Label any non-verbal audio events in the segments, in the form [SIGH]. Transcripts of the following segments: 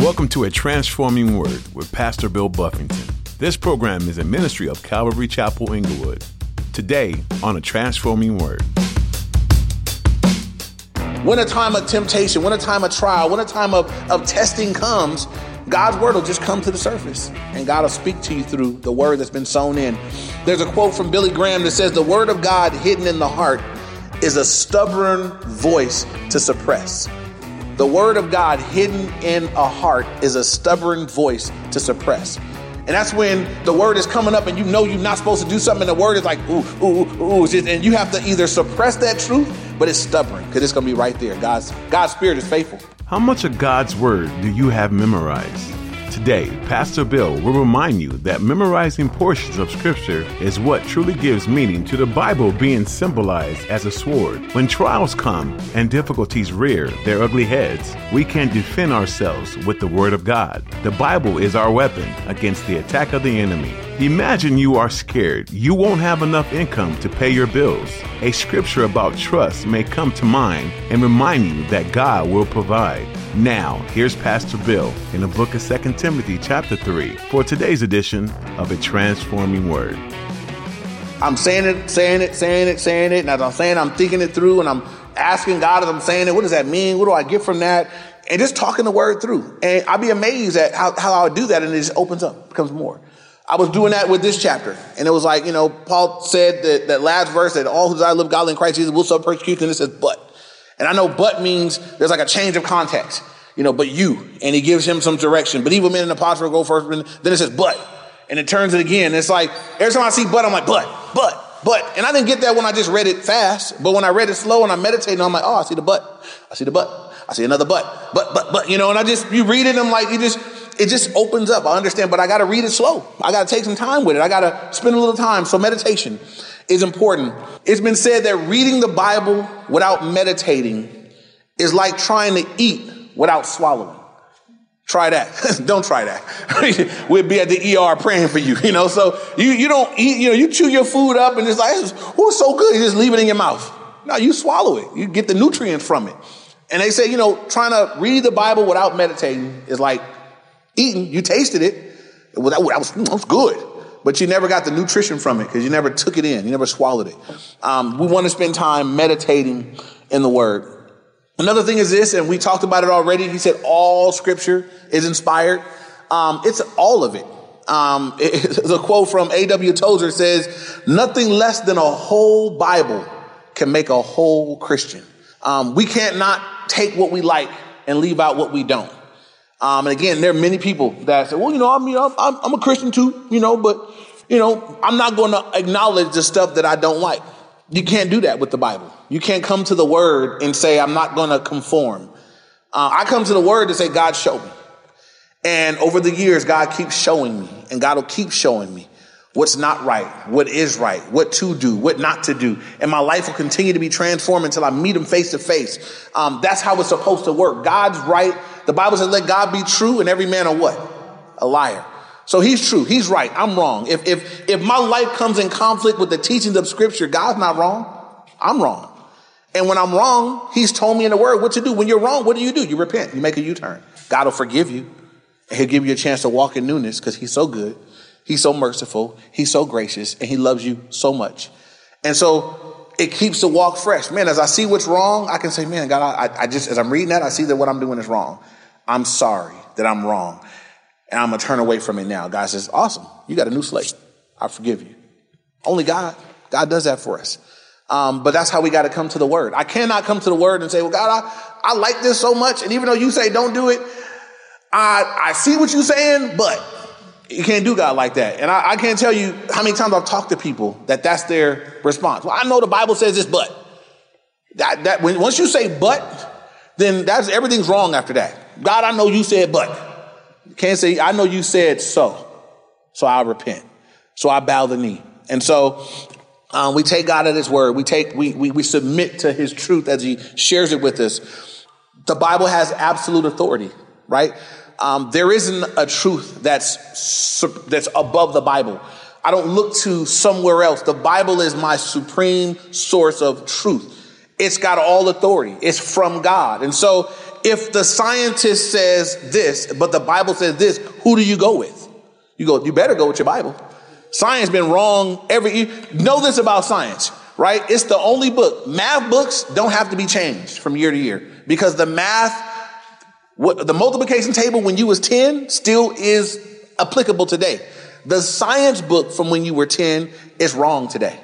Welcome to A Transforming Word with Pastor Bill Buffington. This program is a ministry of Calvary Chapel Inglewood. Today on A Transforming Word. When a time of temptation, when a time of trial, when a time of, of testing comes, God's word will just come to the surface and God will speak to you through the word that's been sown in. There's a quote from Billy Graham that says, The word of God hidden in the heart is a stubborn voice to suppress. The word of God hidden in a heart is a stubborn voice to suppress. And that's when the word is coming up and you know you're not supposed to do something, and the word is like, ooh, ooh, ooh, and you have to either suppress that truth, but it's stubborn because it's going to be right there. God's, God's spirit is faithful. How much of God's word do you have memorized? Today, Pastor Bill will remind you that memorizing portions of Scripture is what truly gives meaning to the Bible being symbolized as a sword. When trials come and difficulties rear their ugly heads, we can defend ourselves with the Word of God. The Bible is our weapon against the attack of the enemy. Imagine you are scared you won't have enough income to pay your bills. A scripture about trust may come to mind and remind you that God will provide. Now, here's Pastor Bill in the book of 2 Timothy, chapter 3, for today's edition of A Transforming Word. I'm saying it, saying it, saying it, saying it, and as I'm saying, I'm thinking it through, and I'm asking God as I'm saying it, what does that mean? What do I get from that? And just talking the word through. And I'll be amazed at how, how I would do that, and it just opens up, becomes more. I was doing that with this chapter. And it was like, you know, Paul said that, that last verse that all who desire to live godly in Christ Jesus will suffer persecution. And it says, but. And I know but means there's like a change of context, you know, but you, and he gives him some direction. But even men and apostles go first, then it says but, and it turns it again. It's like every time I see but, I'm like but, but, but, and I didn't get that when I just read it fast. But when I read it slow and I meditated, I'm like, oh, I see the but, I see the but, I see another but, but, but, but, you know, and I just you read it, I'm like, you just it just opens up. I understand, but I got to read it slow. I got to take some time with it. I got to spend a little time. So meditation is important. It's been said that reading the Bible without meditating is like trying to eat without swallowing. Try that. [LAUGHS] don't try that. [LAUGHS] we'll be at the ER praying for you, [LAUGHS] you know. So you, you don't eat, you know, you chew your food up and it's like, oh, so good. You just leave it in your mouth. No, you swallow it. You get the nutrients from it. And they say, you know, trying to read the Bible without meditating is like eating. You tasted it. Well, that, was, that was good but you never got the nutrition from it because you never took it in. You never swallowed it. Um, we want to spend time meditating in the word. Another thing is this, and we talked about it already. He said all scripture is inspired. Um, it's all of it. Um, [LAUGHS] the quote from A.W. Tozer says, nothing less than a whole Bible can make a whole Christian. Um, we can't not take what we like and leave out what we don't. Um, and again, there are many people that say, well, you know, I mean, I'm, I'm a Christian too, you know, but, you know, I'm not going to acknowledge the stuff that I don't like. You can't do that with the Bible. You can't come to the word and say, I'm not going to conform. Uh, I come to the word to say, God, show me. And over the years, God keeps showing me, and God will keep showing me what's not right, what is right, what to do, what not to do. And my life will continue to be transformed until I meet him face to face. Um, that's how it's supposed to work. God's right the Bible says, let God be true and every man a what? A liar. So he's true. He's right. I'm wrong. If, if, if my life comes in conflict with the teachings of scripture, God's not wrong. I'm wrong. And when I'm wrong, he's told me in the word what to do. When you're wrong, what do you do? You repent. You make a U-turn. God will forgive you. And he'll give you a chance to walk in newness because he's so good. He's so merciful. He's so gracious and he loves you so much. And so it keeps the walk fresh. Man, as I see what's wrong, I can say, man, God, I, I just, as I'm reading that, I see that what I'm doing is wrong. I'm sorry that I'm wrong. And I'm going to turn away from it now. God says, awesome. You got a new slate. I forgive you. Only God. God does that for us. Um, but that's how we got to come to the word. I cannot come to the word and say, well, God, I, I like this so much. And even though you say don't do it, I, I see what you're saying, but you can't do God like that. And I, I can't tell you how many times I've talked to people that that's their response. Well, I know the Bible says this, but that, that when, once you say but, then that's everything's wrong after that. God, I know you said but. can't say, I know you said so. So I repent. So I bow the knee. And so um, we take God at his word. We take, we, we, we submit to his truth as he shares it with us. The Bible has absolute authority, right? Um, there isn't a truth that's, that's above the Bible. I don't look to somewhere else. The Bible is my supreme source of truth. It's got all authority. It's from God. And so if the scientist says this, but the Bible says this, who do you go with? You go, you better go with your Bible. Science been wrong every, you know this about science, right? It's the only book. Math books don't have to be changed from year to year because the math, what, the multiplication table when you was 10 still is applicable today. The science book from when you were 10 is wrong today.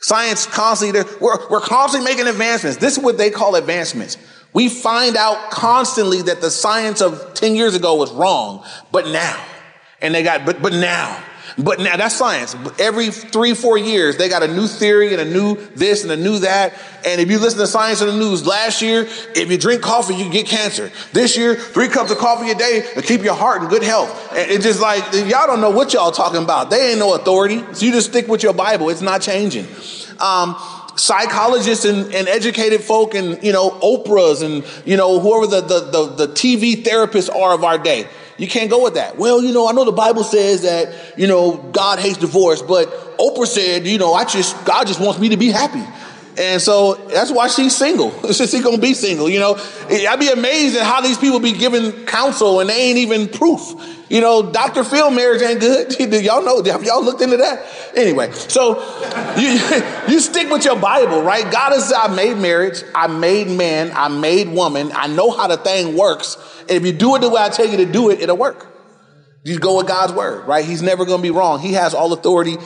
Science constantly, we're, we're constantly making advancements. This is what they call advancements. We find out constantly that the science of 10 years ago was wrong, but now, and they got, but, but now, but now that's science. Every three, four years, they got a new theory and a new this and a new that. And if you listen to science in the news, last year, if you drink coffee, you get cancer. This year, three cups of coffee a day to keep your heart in good health. And it's just like, y'all don't know what y'all talking about. They ain't no authority. So you just stick with your Bible. It's not changing. Um, psychologists and, and, educated folk and, you know, Oprahs and, you know, whoever the, the, the, the TV therapists are of our day. You can't go with that. Well, you know, I know the Bible says that, you know, God hates divorce, but Oprah said, you know, I just, God just wants me to be happy. And so that's why she's single. [LAUGHS] She's gonna be single, you know. I'd be amazed at how these people be giving counsel and they ain't even proof. You know, Dr. Phil marriage ain't good. [LAUGHS] y'all know, have y'all looked into that? Anyway, so [LAUGHS] you, you stick with your Bible, right? God has I made marriage, I made man, I made woman, I know how the thing works. And if you do it the way I tell you to do it, it'll work. You go with God's word, right? He's never gonna be wrong. He has all authority.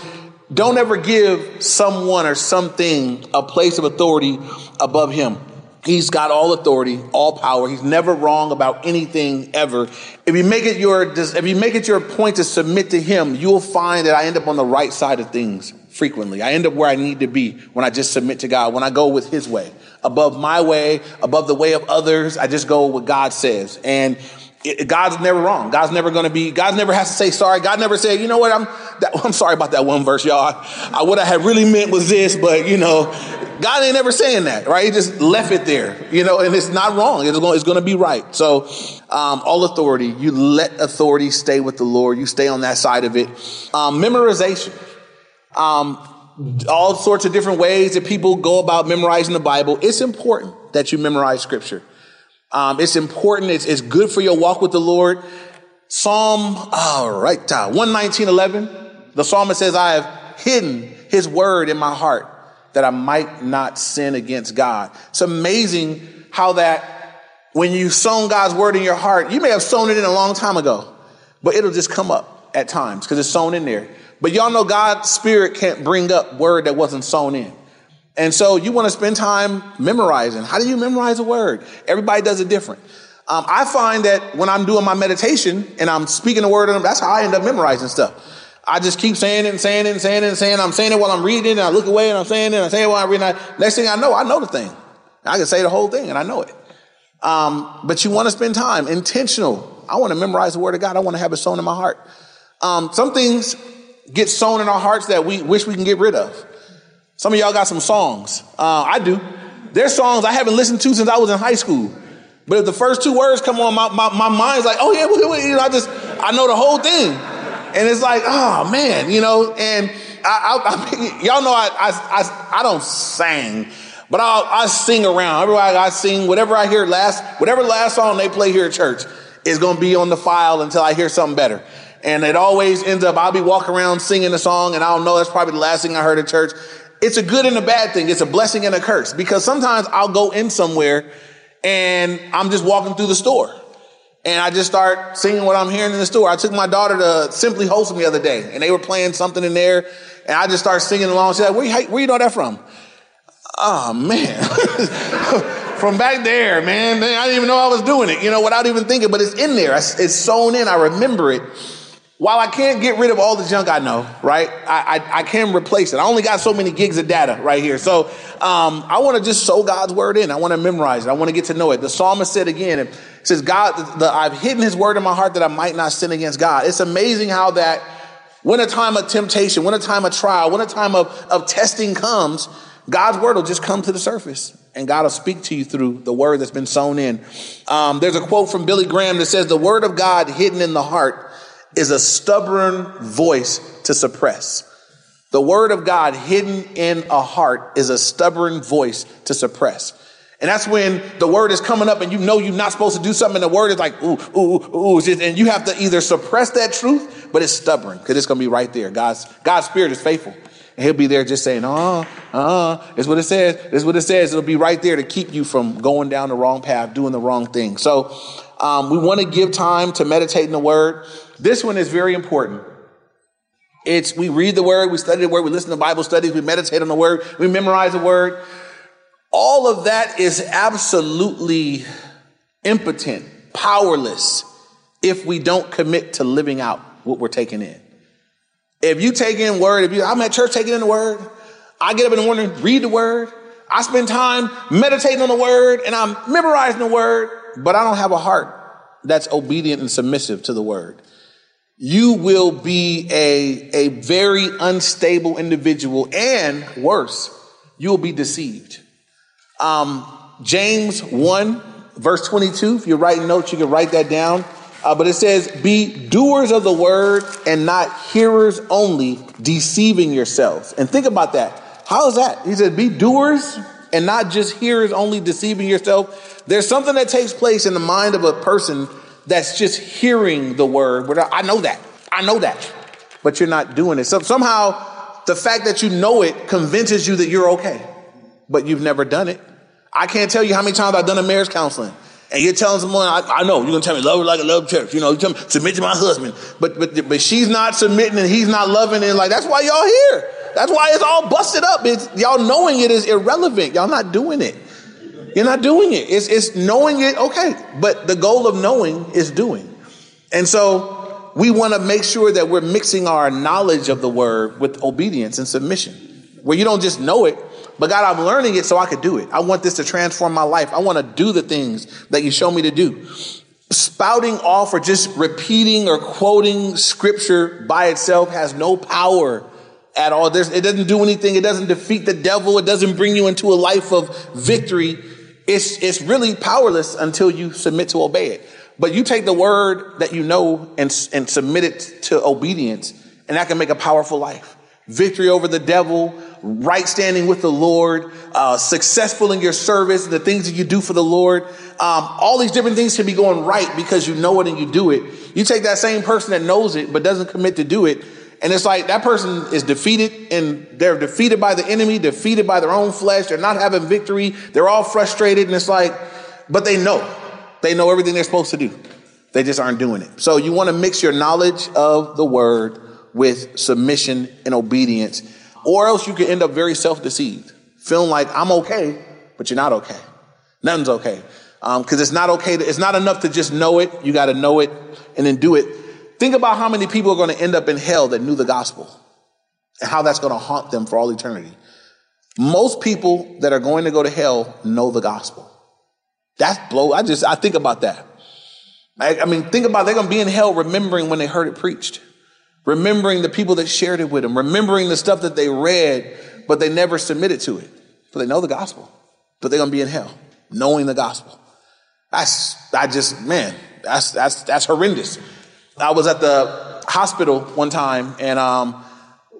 Don't ever give someone or something a place of authority above him. He's got all authority, all power. He's never wrong about anything ever. If you make it your, if you make it your point to submit to him, you'll find that I end up on the right side of things frequently. I end up where I need to be when I just submit to God, when I go with his way, above my way, above the way of others. I just go what God says. And it, God's never wrong. God's never going to be, God never has to say sorry. God never said, you know what, I'm, that, [LAUGHS] I'm sorry about that one verse, y'all. I, what I had really meant was this, but you know, God ain't ever saying that, right? He just left it there, you know, and it's not wrong. It's going, it's going to be right. So, um, all authority, you let authority stay with the Lord. You stay on that side of it. Um, memorization. Um, all sorts of different ways that people go about memorizing the Bible. It's important that you memorize scripture. Um, it's important. It's, it's good for your walk with the Lord. Psalm, all right, 119, 11. The psalmist says, I have hidden his word in my heart that I might not sin against God. It's amazing how that when you sown God's word in your heart, you may have sown it in a long time ago, but it'll just come up at times because it's sown in there. But y'all know God's spirit can't bring up word that wasn't sown in. And so you want to spend time memorizing. How do you memorize a word? Everybody does it different. Um, I find that when I'm doing my meditation and I'm speaking the word, of them, that's how I end up memorizing stuff. I just keep saying it and saying it and saying it and saying it. I'm saying it while I'm reading and I look away and I'm saying it and I say it while I'm reading. Next thing I know, I know the thing. I can say the whole thing and I know it. Um, but you want to spend time intentional. I want to memorize the word of God. I want to have it sown in my heart. Um, some things get sown in our hearts that we wish we can get rid of. Some of y'all got some songs. Uh, I do. There's songs I haven't listened to since I was in high school. But if the first two words come on, my, my, my mind's like, oh yeah, you know, I just, I know the whole thing. And it's like, oh man, you know, and I, I, I [LAUGHS] y'all know I, I, I, I, don't sing, but I'll, I sing around. Everybody, I sing whatever I hear last, whatever last song they play here at church is going to be on the file until I hear something better. And it always ends up, I'll be walking around singing a song and I don't know, that's probably the last thing I heard at church. It's a good and a bad thing. It's a blessing and a curse because sometimes I'll go in somewhere and I'm just walking through the store and I just start singing what I'm hearing in the store. I took my daughter to Simply Wholesome the other day and they were playing something in there and I just started singing along. She said, where you, where you know that from? Oh man. [LAUGHS] from back there, man. I didn't even know I was doing it, you know, without even thinking, but it's in there. It's sewn in. I remember it while I can't get rid of all the junk I know, right? I, I, I can replace it. I only got so many gigs of data right here. So um, I want to just sow God's word in. I want to memorize it. I want to get to know it. The psalmist said again, it says, God, the, I've hidden his word in my heart that I might not sin against God. It's amazing how that when a time of temptation, when a time of trial, when a time of, of testing comes, God's word will just come to the surface and God will speak to you through the word that's been sown in. Um, there's a quote from Billy Graham that says, the word of God hidden in the heart is a stubborn voice to suppress. The word of God hidden in a heart is a stubborn voice to suppress. And that's when the word is coming up and you know you're not supposed to do something and the word is like, ooh, ooh, ooh, and you have to either suppress that truth, but it's stubborn because it's going to be right there. God's, God's spirit is faithful. And he'll be there just saying, uh, uh, it's what it says. It's what it says. It'll be right there to keep you from going down the wrong path, doing the wrong thing. So, um, we want to give time to meditate in the word. This one is very important. It's, we read the word, we study the word, we listen to Bible studies, we meditate on the word, we memorize the word. All of that is absolutely impotent, powerless, if we don't commit to living out what we're taking in. If you take in word, if you, I'm at church taking in the word, I get up in the morning, read the word, I spend time meditating on the word, and I'm memorizing the word, but I don't have a heart that's obedient and submissive to the word. You will be a, a very unstable individual, and worse, you will be deceived. Um, James 1, verse 22. If you're writing notes, you can write that down. Uh, but it says, Be doers of the word and not hearers only, deceiving yourselves. And think about that. How is that? He said, Be doers and not just hearers only, deceiving yourself. There's something that takes place in the mind of a person that's just hearing the word. I know that. I know that. But you're not doing it. So somehow the fact that you know it convinces you that you're okay, but you've never done it. I can't tell you how many times I've done a marriage counseling. And you're telling someone, I, I know, you're gonna tell me, love her like a love church. You know, you tell me, submit to my husband. But, but, but she's not submitting and he's not loving and Like, that's why y'all here. That's why it's all busted up. It's, y'all knowing it is irrelevant. Y'all not doing it. You're not doing it. It's, it's knowing it, okay. But the goal of knowing is doing. And so we want to make sure that we're mixing our knowledge of the word with obedience and submission, where you don't just know it, but God, I'm learning it so I could do it. I want this to transform my life. I want to do the things that you show me to do. Spouting off or just repeating or quoting scripture by itself has no power at all. There's, it doesn't do anything. It doesn't defeat the devil. It doesn't bring you into a life of victory. It's, it's really powerless until you submit to obey it. But you take the word that you know and, and submit it to obedience, and that can make a powerful life. Victory over the devil, right standing with the Lord, uh, successful in your service, the things that you do for the Lord. Um, all these different things can be going right because you know it and you do it. You take that same person that knows it but doesn't commit to do it, and it's like that person is defeated and they're defeated by the enemy, defeated by their own flesh. They're not having victory. They're all frustrated. And it's like, but they know. They know everything they're supposed to do. They just aren't doing it. So you want to mix your knowledge of the word with submission and obedience or else you can end up very self-deceived, feeling like I'm okay, but you're not okay. Nothing's okay. Because um, it's not okay. To, it's not enough to just know it. You got to know it and then do it. Think about how many people are going to end up in hell that knew the gospel and how that's going to haunt them for all eternity. Most people that are going to go to hell know the gospel. That's blow. I just, I think about that. I, I mean, think about they're going to be in hell remembering when they heard it preached remembering the people that shared it with them, remembering the stuff that they read, but they never submitted to it. But they know the gospel, but they're going to be in hell knowing the gospel. That's, I just, man, that's, that's, that's horrendous. I was at the hospital one time and, um,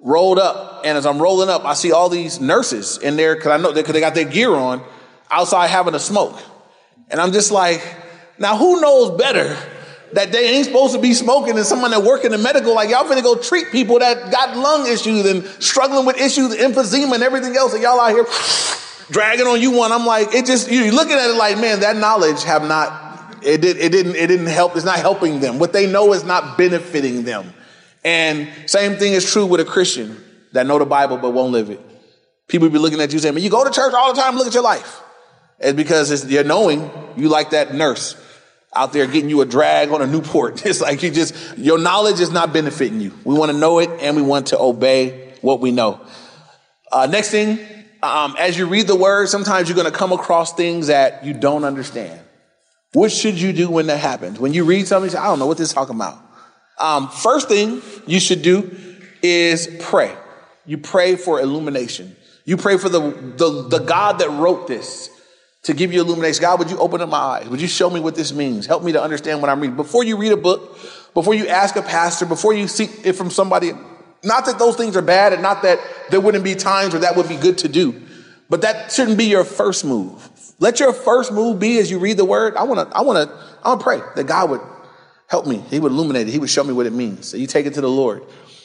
rolled up. And as I'm rolling up, I see all these nurses in there because I know cause they got their gear on outside having a smoke. And I'm just like, now who knows better that they ain't supposed to be smoking and someone that work in the medical, like y'all finna go treat people that got lung issues and struggling with issues, emphysema and everything else, and y'all out here dragging on you one. I'm like, it just, you're looking at it like, man, that knowledge have not, it, did, it didn't, it didn't help. It's not helping them. What they know is not benefiting them. And same thing is true with a Christian that know the Bible but won't live it. People be looking at you saying, man, you go to church all the time, look at your life. It's because it's, you're knowing you like that nurse out there getting you a drag on a Newport. [LAUGHS] It's like you just, your knowledge is not benefiting you. We want to know it and we want to obey what we know. Uh, next thing, um, as you read the word, sometimes you're going to come across things that you don't understand. What should you do when that happens? When you read something, you say, I don't know what this is talking about. Um, first thing you should do is pray. You pray for illumination. You pray for the, the, the God that wrote this to give you illumination. God, would you open up my eyes? Would you show me what this means? Help me to understand what I'm reading. Before you read a book, before you ask a pastor, before you seek it from somebody, not that those things are bad and not that there wouldn't be times where that would be good to do, But that shouldn't be your first move. Let your first move be as you read the word. I want to, I want to, I want to pray that God would help me. He would illuminate it. He would show me what it means. So you take it to the Lord.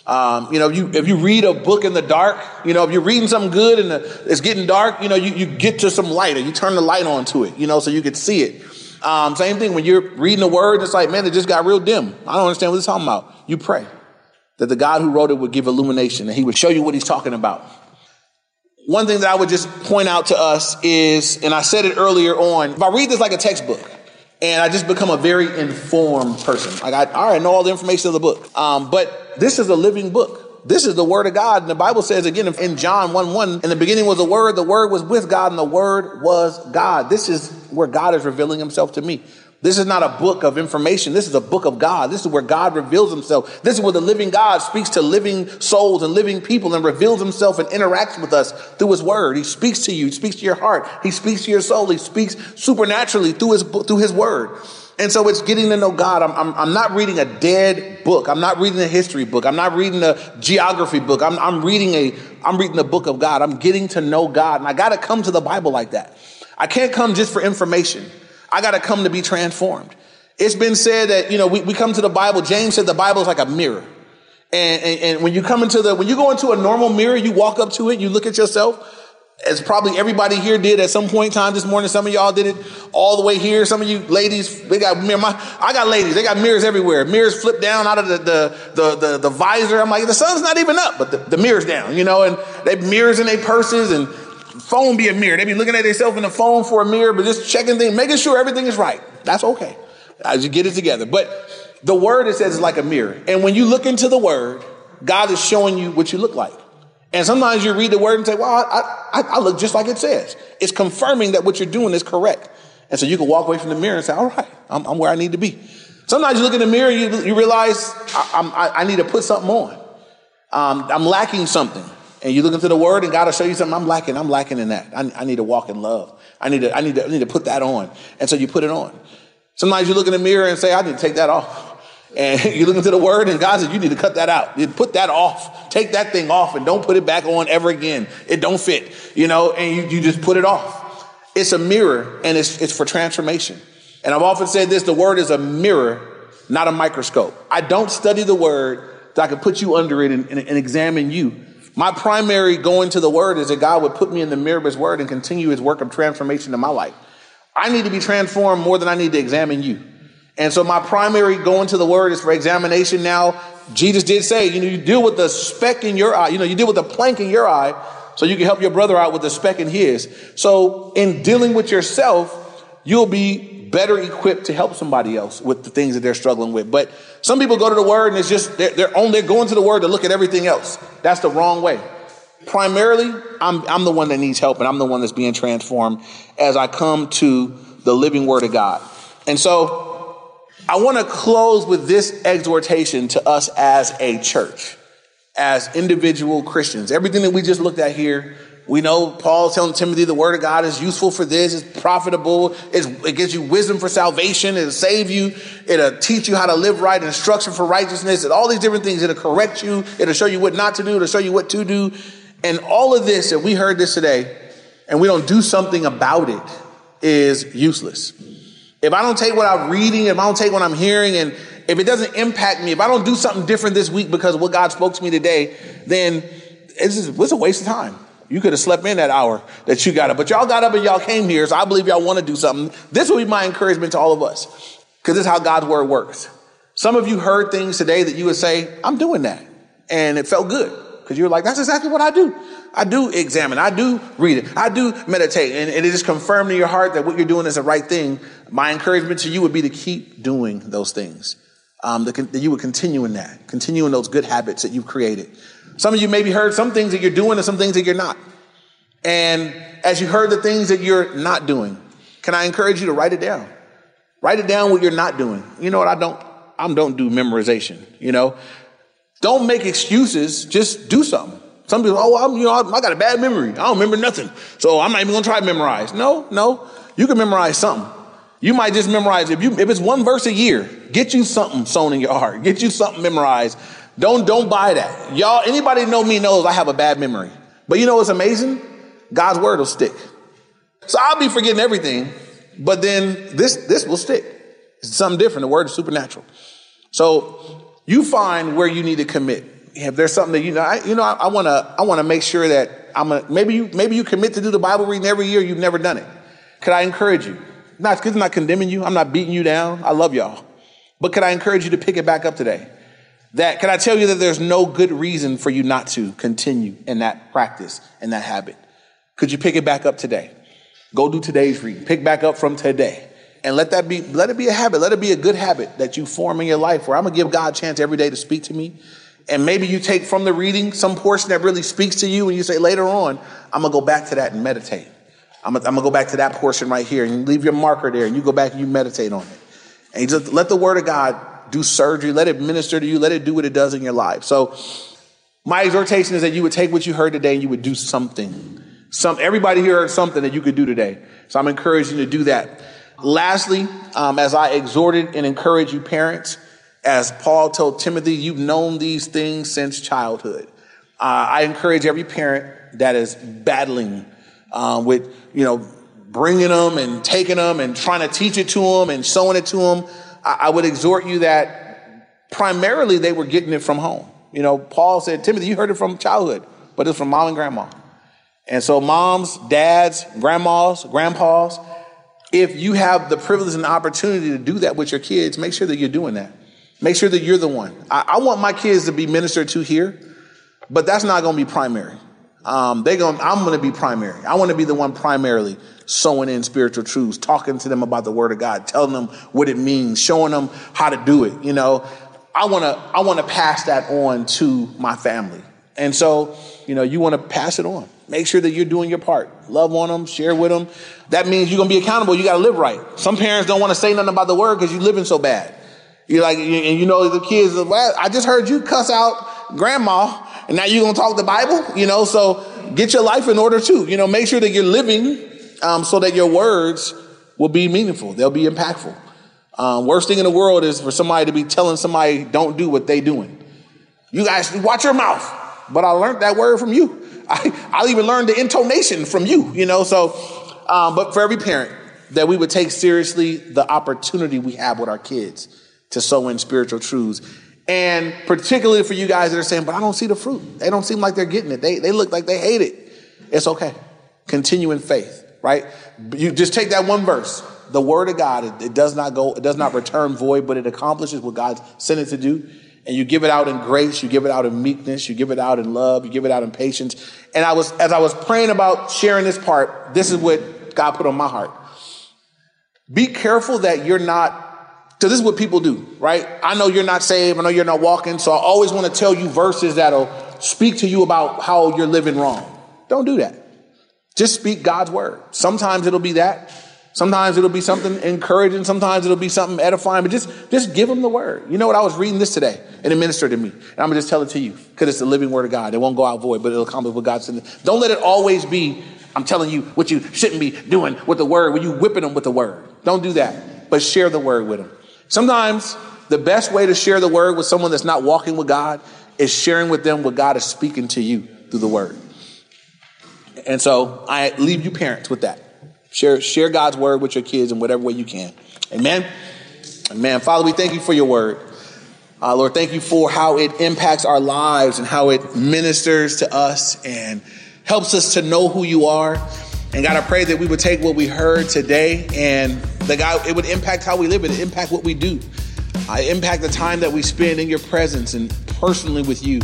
Um, you know, if you, if you read a book in the dark, you know, if you're reading something good and the, it's getting dark, you know, you, you get to some light or you turn the light on to it, you know, so you can see it. Um, same thing when you're reading the word, it's like, man, it just got real dim. I don't understand what it's talking about. You pray that the God who wrote it would give illumination and he would show you what he's talking about. One thing that I would just point out to us is, and I said it earlier on, if I read this like a textbook, and I just become a very informed person. Like I, I know all the information of the book. Um, but this is a living book. This is the word of God. And the Bible says again in John 1 1, in the beginning was the word, the word was with God, and the word was God. This is where God is revealing himself to me. This is not a book of information. This is a book of God. This is where God reveals himself. This is where the living God speaks to living souls and living people and reveals himself and interacts with us through his word. He speaks to you. He speaks to your heart. He speaks to your soul. He speaks supernaturally through his, through his word. And so it's getting to know God. I'm, I'm, I'm, not reading a dead book. I'm not reading a history book. I'm not reading a geography book. I'm, I'm reading a, I'm reading the book of God. I'm getting to know God. And I got to come to the Bible like that. I can't come just for information. I got to come to be transformed. It's been said that, you know, we, we come to the Bible. James said the Bible is like a mirror. And, and, and when you come into the, when you go into a normal mirror, you walk up to it, you look at yourself, as probably everybody here did at some point in time this morning. Some of y'all did it all the way here. Some of you ladies, they got mirror. My, I got ladies. They got mirrors everywhere. Mirrors flip down out of the, the, the, the, the visor. I'm like, the sun's not even up, but the, the mirror's down, you know, and they mirrors in their purses and phone be a mirror. They be looking at themselves in the phone for a mirror, but just checking things, making sure everything is right. That's okay. As you get it together. But the word it says is like a mirror. And when you look into the word, God is showing you what you look like. And sometimes you read the word and say, well, I, I, I look just like it says. It's confirming that what you're doing is correct. And so you can walk away from the mirror and say, all right, I'm, I'm where I need to be. Sometimes you look in the mirror and you, you realize I, I, I, need to put something on. Um, I'm lacking something and you look into the word and God will show you something. I'm lacking. I'm lacking in that. I, I, need to walk in love. I need to, I need to, I need to put that on. And so you put it on. Sometimes you look in the mirror and say, I need to take that off. And [LAUGHS] you look into the word and God says, you need to cut that out. You put that off. Take that thing off and don't put it back on ever again. It don't fit, you know, and you, you just put it off. It's a mirror and it's, it's for transformation. And I've often said this, the word is a mirror, not a microscope. I don't study the word so I can put you under it and, and, and examine you. My primary going to the word is that God would put me in the mirror of his word and continue his work of transformation in my life. I need to be transformed more than I need to examine you. And so my primary going to the word is for examination now. Jesus did say, you know, you deal with the speck in your eye, you know, you deal with the plank in your eye so you can help your brother out with the speck in his. So in dealing with yourself, you'll be better equipped to help somebody else with the things that they're struggling with. But some people go to the word and it's just, they're, they're only going to the word to look at everything else. That's the wrong way. Primarily, I'm, I'm the one that needs help and I'm the one that's being transformed as I come to the living word of God. And so I want to close with this exhortation to us as a church, as individual Christians. Everything that we just looked at here, we know Paul telling Timothy the word of God is useful for this, it's profitable, it's, it gives you wisdom for salvation, it'll save you, it'll teach you how to live right, instruction for righteousness, and all these different things. It'll correct you, it'll show you what not to do, it'll show you what to do. And all of this, if we heard this today, and we don't do something about it, is useless. If I don't take what I'm reading, if I don't take what I'm hearing, and if it doesn't impact me, if I don't do something different this week because of what God spoke to me today, then it's, just, it's a waste of time. You could have slept in that hour that you got up, but y'all got up and y'all came here. So I believe y'all want to do something. This will be my encouragement to all of us because this is how God's word works. Some of you heard things today that you would say, I'm doing that. And it felt good because you're like, that's exactly what I do. I do examine. I do read it. I do meditate. And, it is confirmed in your heart that what you're doing is the right thing. My encouragement to you would be to keep doing those things. Um, that you would continue in that, continue in those good habits that you've created. Some of you maybe heard some things that you're doing and some things that you're not. And as you heard the things that you're not doing, can I encourage you to write it down? Write it down what you're not doing. You know what? I don't, I don't do memorization, you know? Don't make excuses. Just do something. Some people, oh, I'm, you know, I got a bad memory. I don't remember nothing. So I'm not even going to try to memorize. No, no. You can memorize something. You might just memorize if you if it's one verse a year, get you something sewn in your heart. Get you something memorized don't, don't buy that. Y'all, anybody know me knows I have a bad memory. But you know what's amazing? God's word will stick. So I'll be forgetting everything, but then this, this will stick. It's something different. The word is supernatural. So you find where you need to commit. If there's something that you know, I, you know, I, want to, I want to make sure that I'm gonna, maybe you, maybe you commit to do the Bible reading every year. You've never done it. Could I encourage you? Not, I'm not condemning you. I'm not beating you down. I love y'all. But could I encourage you to pick it back up today? That, can I tell you that there's no good reason for you not to continue in that practice and that habit? Could you pick it back up today? Go do today's reading. Pick back up from today. And let that be, let it be a habit. Let it be a good habit that you form in your life where I'm to give God a chance every day to speak to me. And maybe you take from the reading some portion that really speaks to you and you say later on, I'm to go back to that and meditate. I'm going to go back to that portion right here and leave your marker there and you go back and you meditate on it. And you just let the word of God do surgery. Let it minister to you. Let it do what it does in your life. So my exhortation is that you would take what you heard today and you would do something. Some, everybody here heard something that you could do today. So I'm encouraging you to do that. Lastly, um, as I exhorted and encourage you parents, as Paul told Timothy, you've known these things since childhood. Uh, I encourage every parent that is battling uh, with, you know, bringing them and taking them and trying to teach it to them and showing it to them. I, would exhort you that primarily they were getting it from home. You know, Paul said, Timothy, you heard it from childhood, but it's from mom and grandma. And so moms, dads, grandmas, grandpas, if you have the privilege and opportunity to do that with your kids, make sure that you're doing that. Make sure that you're the one. I, I want my kids to be ministered to here, but that's not going to be primary. Um, they going I'm to be primary. I want to be the one primarily sowing in spiritual truths, talking to them about the word of God, telling them what it means, showing them how to do it. You know, I want to, I want to pass that on to my family. And so, you know, you want to pass it on. Make sure that you're doing your part. Love on them, share with them. That means you're to be accountable. You got to live right. Some parents don't want to say nothing about the word because you're living so bad. You're like, and you know, the kids, I just heard you cuss out grandma and now you're going to talk the Bible, you know, so get your life in order too. You know, make sure that you're living, um, so that your words will be meaningful. They'll be impactful. Um, worst thing in the world is for somebody to be telling somebody don't do what they doing. You guys watch your mouth. But I learned that word from you. [LAUGHS] I, I'll even learn the intonation from you, you know. So, um, but for every parent, that we would take seriously the opportunity we have with our kids to sow in spiritual truths. And particularly for you guys that are saying, but I don't see the fruit. They don't seem like they're getting it. They, they look like they hate it. It's okay. Continue in faith, right? You just take that one verse. The word of God, it, it does not go, it does not return void, but it accomplishes what God sent it to do and you give it out in grace, you give it out in meekness, you give it out in love, you give it out in patience. And I was, as I was praying about sharing this part, this is what God put on my heart. Be careful that you're not, so this is what people do, right? I know you're not saved, I know you're not walking, so I always want to tell you verses that'll speak to you about how you're living wrong. Don't do that. Just speak God's word. Sometimes it'll be that. Sometimes it'll be something encouraging. Sometimes it'll be something edifying, but just, just give them the word. You know what? I was reading this today and it ministered to me. And I'm going to just tell it to you because it's the living word of God. It won't go out void, but it'll accomplish what God said. Don't let it always be, I'm telling you what you shouldn't be doing with the word when you whipping them with the word. Don't do that, but share the word with them. Sometimes the best way to share the word with someone that's not walking with God is sharing with them what God is speaking to you through the word. And so I leave you parents with that. Share, share God's word with your kids in whatever way you can. Amen. Amen. Father, we thank you for your word. Uh, Lord, thank you for how it impacts our lives and how it ministers to us and helps us to know who you are. And God, I pray that we would take what we heard today and that God, it would impact how we live, it impact what we do. I impact the time that we spend in your presence and personally with you.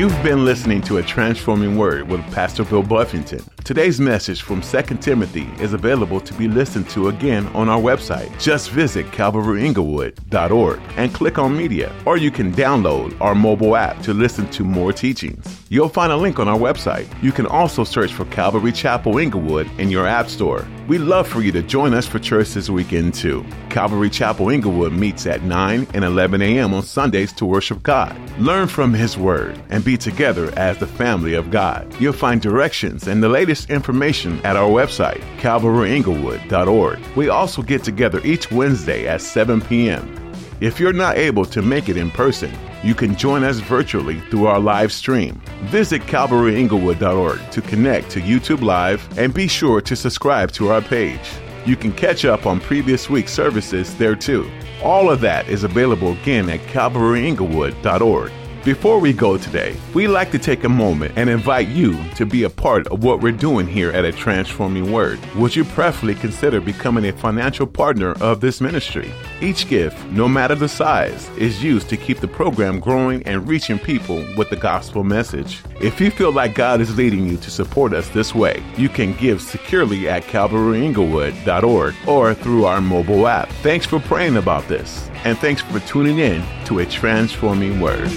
You've been listening to A Transforming Word with Pastor Bill Buffington. Today's message from 2 Timothy is available to be listened to again on our website. Just visit calvaryinglewood.org and click on media, or you can download our mobile app to listen to more teachings. You'll find a link on our website. You can also search for Calvary Chapel Inglewood in your app store. We'd love for you to join us for church this weekend too. Calvary Chapel Inglewood meets at 9 and 11 a.m. on Sundays to worship God. Learn from His Word and be together as the family of God. You'll find directions and the latest information at our website, calvaryinglewood.org. We also get together each Wednesday at 7 p.m. If you're not able to make it in person, you can join us virtually through our live stream. Visit CalvaryInglewood.org to connect to YouTube Live and be sure to subscribe to our page. You can catch up on previous week's services there too. All of that is available again at CalvaryInglewood.org. Before we go today, we'd like to take a moment and invite you to be a part of what we're doing here at A Transforming Word. Would you preferably consider becoming a financial partner of this ministry? Each gift, no matter the size, is used to keep the program growing and reaching people with the gospel message. If you feel like God is leading you to support us this way, you can give securely at calvaryinglewood.org or through our mobile app. Thanks for praying about this, and thanks for tuning in to A Transforming Word.